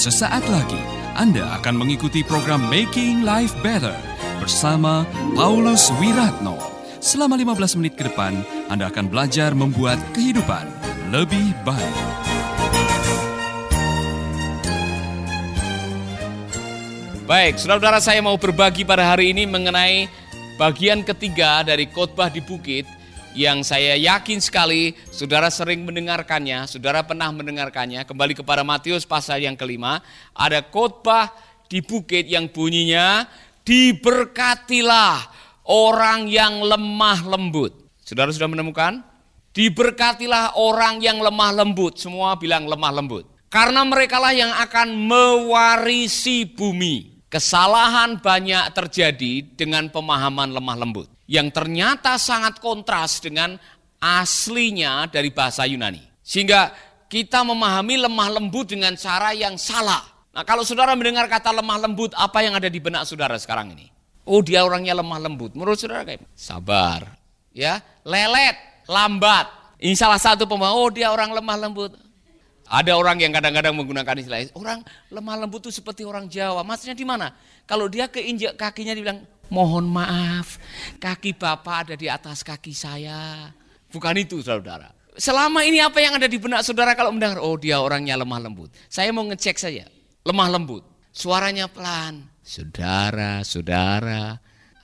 Sesaat lagi Anda akan mengikuti program Making Life Better bersama Paulus Wiratno. Selama 15 menit ke depan, Anda akan belajar membuat kehidupan lebih baik. Baik, saudara-saudara saya mau berbagi pada hari ini mengenai bagian ketiga dari khotbah di bukit yang saya yakin sekali saudara sering mendengarkannya, saudara pernah mendengarkannya. Kembali kepada Matius pasal yang kelima, ada khotbah di bukit yang bunyinya diberkatilah orang yang lemah lembut. Saudara sudah menemukan? Diberkatilah orang yang lemah lembut. Semua bilang lemah lembut. Karena merekalah yang akan mewarisi bumi. Kesalahan banyak terjadi dengan pemahaman lemah lembut yang ternyata sangat kontras dengan aslinya dari bahasa Yunani. Sehingga kita memahami lemah lembut dengan cara yang salah. Nah kalau saudara mendengar kata lemah lembut, apa yang ada di benak saudara sekarang ini? Oh dia orangnya lemah lembut. Menurut saudara kayak sabar, ya lelet, lambat. Ini salah satu pemahaman, oh dia orang lemah lembut. Ada orang yang kadang-kadang menggunakan istilah orang lemah lembut itu seperti orang Jawa. Maksudnya di mana? Kalau dia keinjak kakinya dibilang mohon maaf, kaki Bapak ada di atas kaki saya. Bukan itu saudara. Selama ini apa yang ada di benak saudara kalau mendengar, oh dia orangnya lemah lembut. Saya mau ngecek saja, lemah lembut. Suaranya pelan. Saudara, saudara.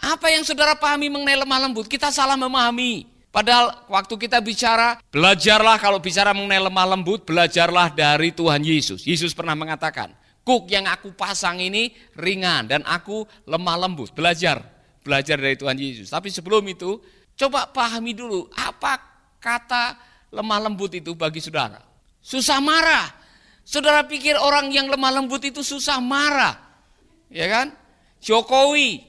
Apa yang saudara pahami mengenai lemah lembut? Kita salah memahami. Padahal waktu kita bicara, belajarlah kalau bicara mengenai lemah lembut, belajarlah dari Tuhan Yesus. Yesus pernah mengatakan, kuk yang aku pasang ini ringan dan aku lemah lembut. Belajar, belajar dari Tuhan Yesus. Tapi sebelum itu, coba pahami dulu apa kata lemah lembut itu bagi saudara. Susah marah. Saudara pikir orang yang lemah lembut itu susah marah. Ya kan? Jokowi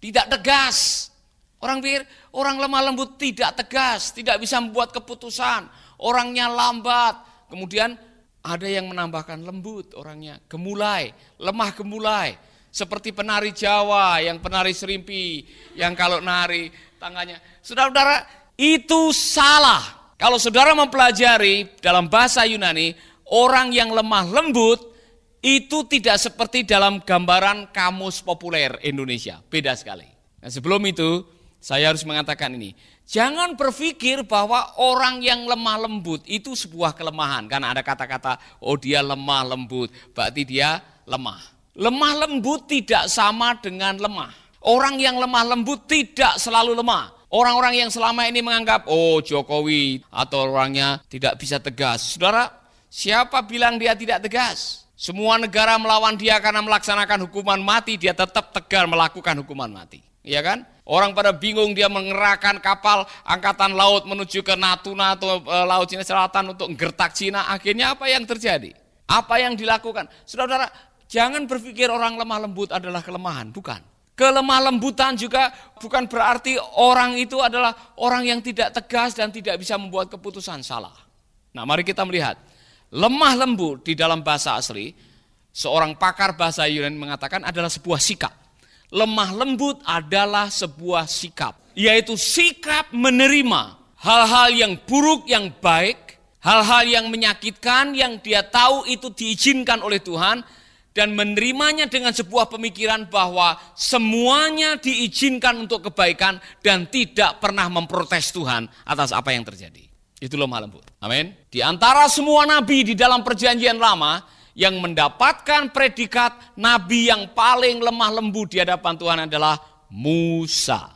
tidak tegas. Orang pikir orang lemah lembut tidak tegas, tidak bisa membuat keputusan, orangnya lambat. Kemudian ada yang menambahkan lembut orangnya, gemulai, lemah gemulai. Seperti penari Jawa yang penari serimpi, yang kalau nari tangannya. Saudara-saudara, itu salah. Kalau saudara mempelajari dalam bahasa Yunani, orang yang lemah lembut itu tidak seperti dalam gambaran kamus populer Indonesia. Beda sekali. Nah sebelum itu, saya harus mengatakan ini. Jangan berpikir bahwa orang yang lemah lembut itu sebuah kelemahan. Karena ada kata-kata, oh dia lemah lembut, berarti dia lemah. Lemah lembut tidak sama dengan lemah. Orang yang lemah lembut tidak selalu lemah. Orang-orang yang selama ini menganggap, oh Jokowi atau orangnya tidak bisa tegas. Saudara, siapa bilang dia tidak tegas? Semua negara melawan dia karena melaksanakan hukuman mati, dia tetap tegar melakukan hukuman mati. Iya kan? Orang pada bingung dia mengerahkan kapal angkatan laut menuju ke Natuna atau e, Laut Cina Selatan untuk gertak Cina. Akhirnya apa yang terjadi? Apa yang dilakukan? Saudara-saudara, jangan berpikir orang lemah lembut adalah kelemahan. Bukan. Kelemah lembutan juga bukan berarti orang itu adalah orang yang tidak tegas dan tidak bisa membuat keputusan salah. Nah mari kita melihat. Lemah lembut di dalam bahasa asli, seorang pakar bahasa Yunani mengatakan adalah sebuah sikap lemah lembut adalah sebuah sikap, yaitu sikap menerima hal-hal yang buruk, yang baik, hal-hal yang menyakitkan, yang dia tahu itu diizinkan oleh Tuhan, dan menerimanya dengan sebuah pemikiran bahwa semuanya diizinkan untuk kebaikan dan tidak pernah memprotes Tuhan atas apa yang terjadi. Itu lemah lembut. Amin. Di antara semua nabi di dalam perjanjian lama, yang mendapatkan predikat nabi yang paling lemah lembut di hadapan Tuhan adalah Musa.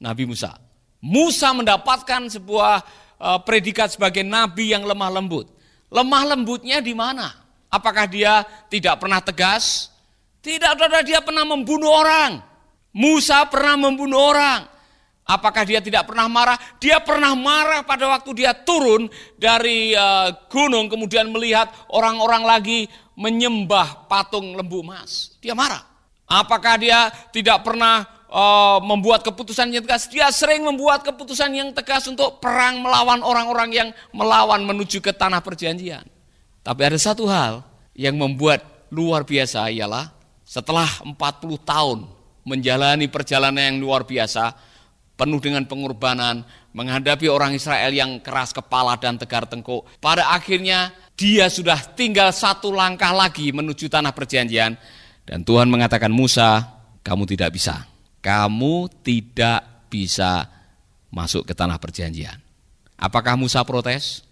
Nabi Musa. Musa mendapatkan sebuah uh, predikat sebagai nabi yang lemah lembut. Lemah lembutnya di mana? Apakah dia tidak pernah tegas? Tidak, ada dia pernah membunuh orang. Musa pernah membunuh orang. Apakah dia tidak pernah marah? Dia pernah marah pada waktu dia turun dari uh, gunung kemudian melihat orang-orang lagi menyembah patung lembu emas. Dia marah. Apakah dia tidak pernah uh, membuat keputusan yang tegas? Dia sering membuat keputusan yang tegas untuk perang melawan orang-orang yang melawan menuju ke tanah perjanjian. Tapi ada satu hal yang membuat luar biasa ialah setelah 40 tahun menjalani perjalanan yang luar biasa, penuh dengan pengorbanan, menghadapi orang Israel yang keras kepala dan tegar tengkuk. Pada akhirnya Dia sudah tinggal satu langkah lagi menuju tanah perjanjian. Dan Tuhan mengatakan, Musa, kamu tidak bisa. Kamu tidak bisa masuk ke tanah perjanjian. Apakah Musa protes?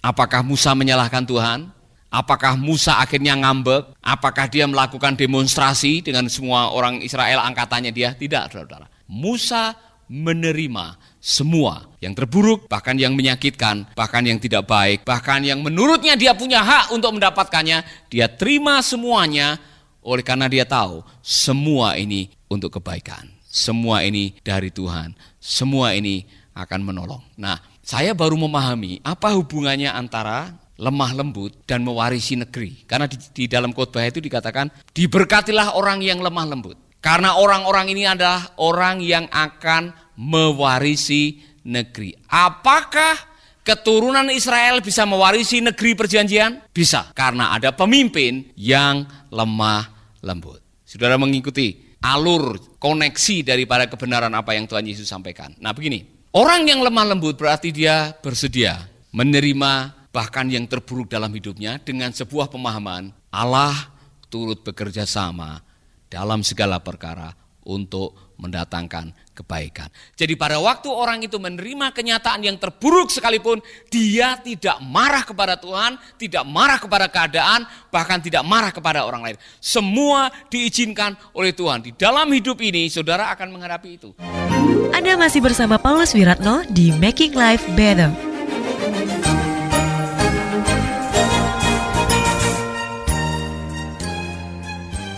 Apakah Musa menyalahkan Tuhan? Apakah Musa akhirnya ngambek? Apakah dia melakukan demonstrasi dengan semua orang Israel angkatannya dia? Tidak, saudara. Musa menerima semua yang terburuk, bahkan yang menyakitkan, bahkan yang tidak baik, bahkan yang menurutnya dia punya hak untuk mendapatkannya, dia terima semuanya oleh karena dia tahu semua ini untuk kebaikan. Semua ini dari Tuhan. Semua ini akan menolong. Nah, saya baru memahami apa hubungannya antara lemah lembut dan mewarisi negeri. Karena di, di dalam khotbah itu dikatakan diberkatilah orang yang lemah lembut. Karena orang-orang ini adalah orang yang akan mewarisi negeri. Apakah keturunan Israel bisa mewarisi negeri perjanjian? Bisa, karena ada pemimpin yang lemah lembut. Saudara mengikuti alur koneksi daripada kebenaran apa yang Tuhan Yesus sampaikan. Nah begini, orang yang lemah lembut berarti dia bersedia menerima bahkan yang terburuk dalam hidupnya dengan sebuah pemahaman Allah turut bekerja sama dalam segala perkara untuk mendatangkan kebaikan. Jadi pada waktu orang itu menerima kenyataan yang terburuk sekalipun, dia tidak marah kepada Tuhan, tidak marah kepada keadaan, bahkan tidak marah kepada orang lain. Semua diizinkan oleh Tuhan. Di dalam hidup ini, saudara akan menghadapi itu. Anda masih bersama Paulus Wiratno di Making Life Better.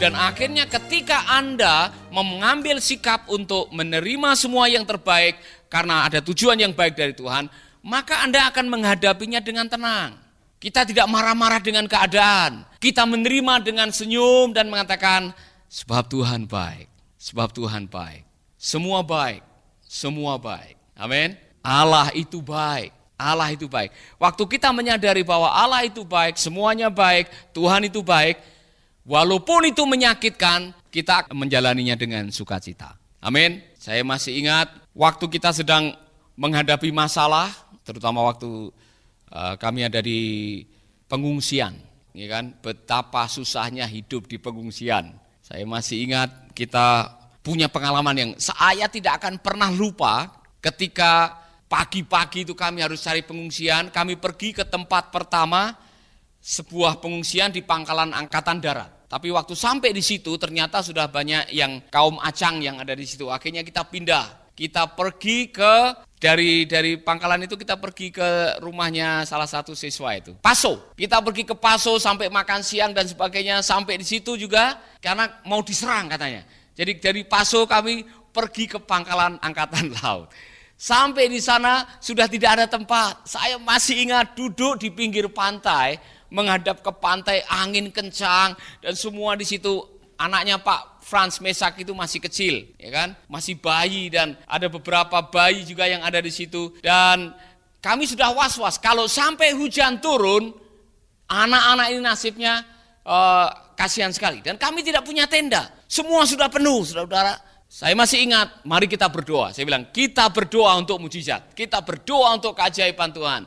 Dan akhirnya ketika Anda mengambil sikap untuk menerima semua yang terbaik karena ada tujuan yang baik dari Tuhan, maka Anda akan menghadapinya dengan tenang. Kita tidak marah-marah dengan keadaan. Kita menerima dengan senyum dan mengatakan, sebab Tuhan baik, sebab Tuhan baik. Semua baik, semua baik. Amin. Allah itu baik. Allah itu baik. Waktu kita menyadari bahwa Allah itu baik, semuanya baik, Tuhan itu baik, Walaupun itu menyakitkan, kita menjalaninya dengan sukacita. Amin. Saya masih ingat waktu kita sedang menghadapi masalah, terutama waktu uh, kami ada di pengungsian, ya kan? Betapa susahnya hidup di pengungsian. Saya masih ingat kita punya pengalaman yang saya tidak akan pernah lupa ketika pagi-pagi itu kami harus cari pengungsian, kami pergi ke tempat pertama sebuah pengungsian di pangkalan angkatan darat. Tapi waktu sampai di situ ternyata sudah banyak yang kaum acang yang ada di situ. Akhirnya kita pindah. Kita pergi ke dari dari pangkalan itu kita pergi ke rumahnya salah satu siswa itu. Paso. Kita pergi ke Paso sampai makan siang dan sebagainya sampai di situ juga karena mau diserang katanya. Jadi dari Paso kami pergi ke pangkalan angkatan laut. Sampai di sana sudah tidak ada tempat. Saya masih ingat duduk di pinggir pantai menghadap ke pantai, angin kencang dan semua di situ anaknya Pak Franz Mesak itu masih kecil, ya kan? Masih bayi dan ada beberapa bayi juga yang ada di situ dan kami sudah was-was kalau sampai hujan turun, anak-anak ini nasibnya uh, kasihan sekali dan kami tidak punya tenda. Semua sudah penuh, saudara-saudara. Saya masih ingat, mari kita berdoa. Saya bilang, kita berdoa untuk mujizat. Kita berdoa untuk keajaiban Tuhan.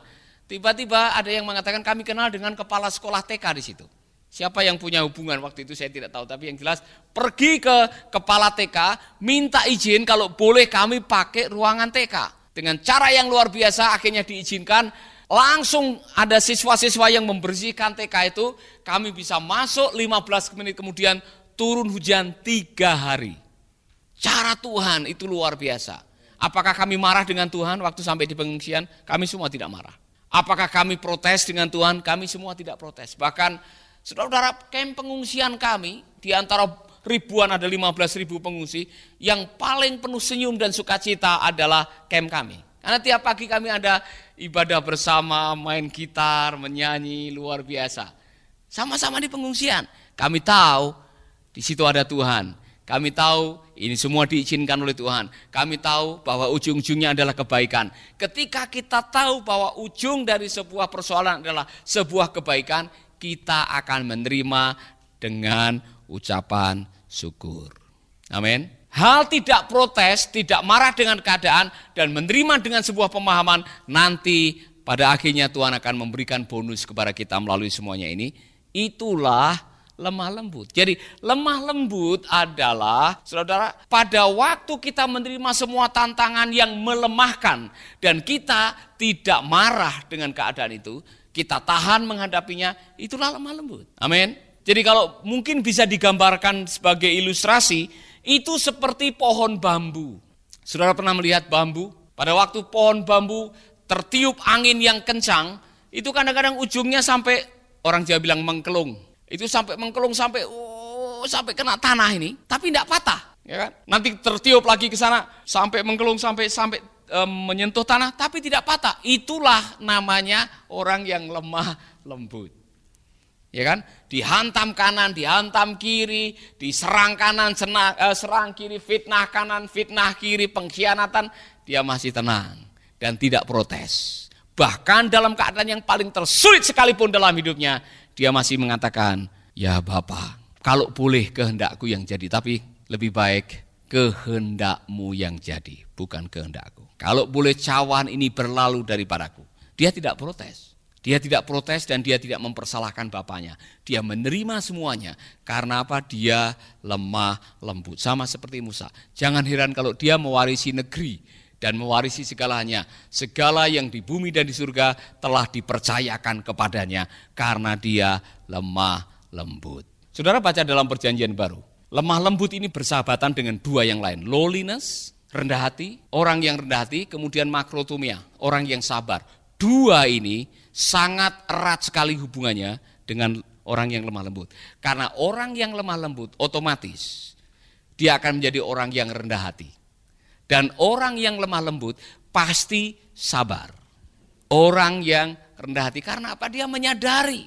Tiba-tiba ada yang mengatakan kami kenal dengan kepala sekolah TK di situ. Siapa yang punya hubungan waktu itu saya tidak tahu, tapi yang jelas pergi ke kepala TK, minta izin kalau boleh kami pakai ruangan TK. Dengan cara yang luar biasa akhirnya diizinkan, langsung ada siswa-siswa yang membersihkan TK itu, kami bisa masuk 15 menit kemudian turun hujan tiga hari. Cara Tuhan itu luar biasa. Apakah kami marah dengan Tuhan waktu sampai di pengungsian? Kami semua tidak marah. Apakah kami protes dengan Tuhan? Kami semua tidak protes. Bahkan saudara-saudara kem pengungsian kami di antara ribuan ada 15 ribu pengungsi yang paling penuh senyum dan sukacita adalah kem kami. Karena tiap pagi kami ada ibadah bersama, main gitar, menyanyi luar biasa. Sama-sama di pengungsian. Kami tahu di situ ada Tuhan. Kami tahu ini semua diizinkan oleh Tuhan. Kami tahu bahwa ujung-ujungnya adalah kebaikan. Ketika kita tahu bahwa ujung dari sebuah persoalan adalah sebuah kebaikan, kita akan menerima dengan ucapan syukur. Amin. Hal tidak protes, tidak marah dengan keadaan, dan menerima dengan sebuah pemahaman, nanti pada akhirnya Tuhan akan memberikan bonus kepada kita melalui semuanya ini. Itulah lemah lembut. Jadi lemah lembut adalah saudara pada waktu kita menerima semua tantangan yang melemahkan dan kita tidak marah dengan keadaan itu, kita tahan menghadapinya, itulah lemah lembut. Amin. Jadi kalau mungkin bisa digambarkan sebagai ilustrasi, itu seperti pohon bambu. Saudara pernah melihat bambu? Pada waktu pohon bambu tertiup angin yang kencang, itu kadang-kadang ujungnya sampai orang Jawa bilang mengkelung. Itu sampai mengkelung sampai oh, sampai kena tanah ini, tapi tidak patah, ya kan? Nanti tertiup lagi ke sana sampai mengkelung sampai sampai e, menyentuh tanah tapi tidak patah. Itulah namanya orang yang lemah lembut. Ya kan? Dihantam kanan, dihantam kiri, diserang kanan, senang, eh, serang kiri, fitnah kanan, fitnah kiri, pengkhianatan, dia masih tenang dan tidak protes. Bahkan dalam keadaan yang paling tersulit sekalipun dalam hidupnya, dia masih mengatakan, ya Bapak, kalau boleh kehendakku yang jadi, tapi lebih baik kehendakmu yang jadi, bukan kehendakku. Kalau boleh cawan ini berlalu daripadaku. Dia tidak protes. Dia tidak protes dan dia tidak mempersalahkan bapaknya. Dia menerima semuanya. Karena apa? Dia lemah lembut. Sama seperti Musa. Jangan heran kalau dia mewarisi negeri dan mewarisi segalanya. Segala yang di bumi dan di surga telah dipercayakan kepadanya karena dia lemah lembut. Saudara baca dalam perjanjian baru, lemah lembut ini bersahabatan dengan dua yang lain, lowliness, rendah hati, orang yang rendah hati, kemudian makrotumia, orang yang sabar. Dua ini sangat erat sekali hubungannya dengan orang yang lemah lembut. Karena orang yang lemah lembut otomatis dia akan menjadi orang yang rendah hati. Dan orang yang lemah lembut pasti sabar. Orang yang rendah hati karena apa? Dia menyadari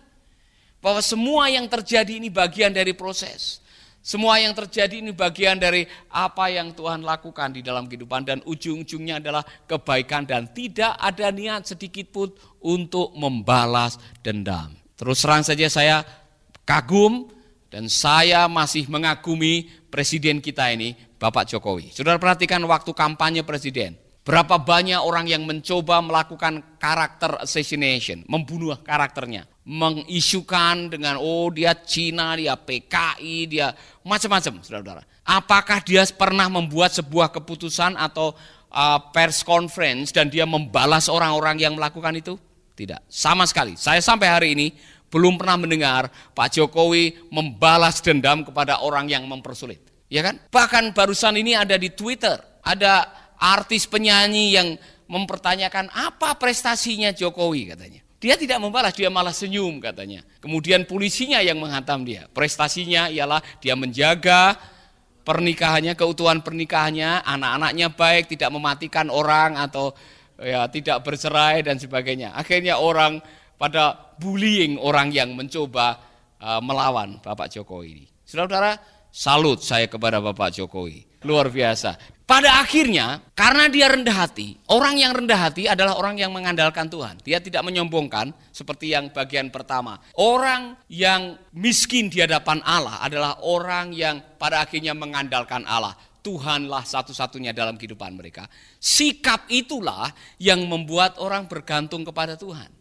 bahwa semua yang terjadi ini bagian dari proses. Semua yang terjadi ini bagian dari apa yang Tuhan lakukan di dalam kehidupan dan ujung-ujungnya adalah kebaikan dan tidak ada niat sedikit pun untuk membalas dendam. Terus terang saja saya kagum dan saya masih mengagumi presiden kita ini Bapak Jokowi. Saudara perhatikan waktu kampanye presiden. Berapa banyak orang yang mencoba melakukan karakter assassination, membunuh karakternya, mengisukan dengan oh dia Cina, dia PKI, dia macam-macam, saudara-saudara. Apakah dia pernah membuat sebuah keputusan atau uh, pers conference dan dia membalas orang-orang yang melakukan itu? Tidak, sama sekali. Saya sampai hari ini belum pernah mendengar Pak Jokowi membalas dendam kepada orang yang mempersulit. Ya kan? Bahkan barusan ini ada di Twitter, ada artis penyanyi yang mempertanyakan apa prestasinya Jokowi katanya. Dia tidak membalas, dia malah senyum katanya. Kemudian polisinya yang menghantam dia. Prestasinya ialah dia menjaga pernikahannya, keutuhan pernikahannya, anak-anaknya baik, tidak mematikan orang atau ya tidak bercerai dan sebagainya. Akhirnya orang pada bullying orang yang mencoba uh, melawan Bapak Jokowi ini. Saudara-saudara, Salut saya kepada Bapak Jokowi. Luar biasa. Pada akhirnya, karena dia rendah hati, orang yang rendah hati adalah orang yang mengandalkan Tuhan. Dia tidak menyombongkan seperti yang bagian pertama. Orang yang miskin di hadapan Allah adalah orang yang pada akhirnya mengandalkan Allah. Tuhanlah satu-satunya dalam kehidupan mereka. Sikap itulah yang membuat orang bergantung kepada Tuhan.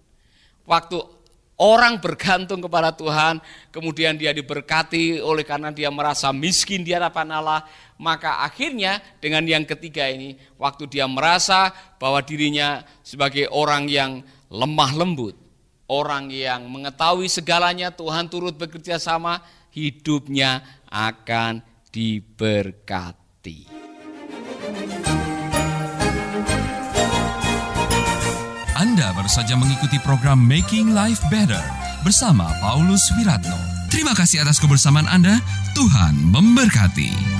Waktu Orang bergantung kepada Tuhan, kemudian dia diberkati oleh karena dia merasa miskin di hadapan Allah, maka akhirnya dengan yang ketiga ini, waktu dia merasa bahwa dirinya sebagai orang yang lemah lembut, orang yang mengetahui segalanya, Tuhan turut bekerja sama, hidupnya akan diberkati. Anda baru saja mengikuti program Making Life Better bersama Paulus Wiratno. Terima kasih atas kebersamaan Anda. Tuhan memberkati.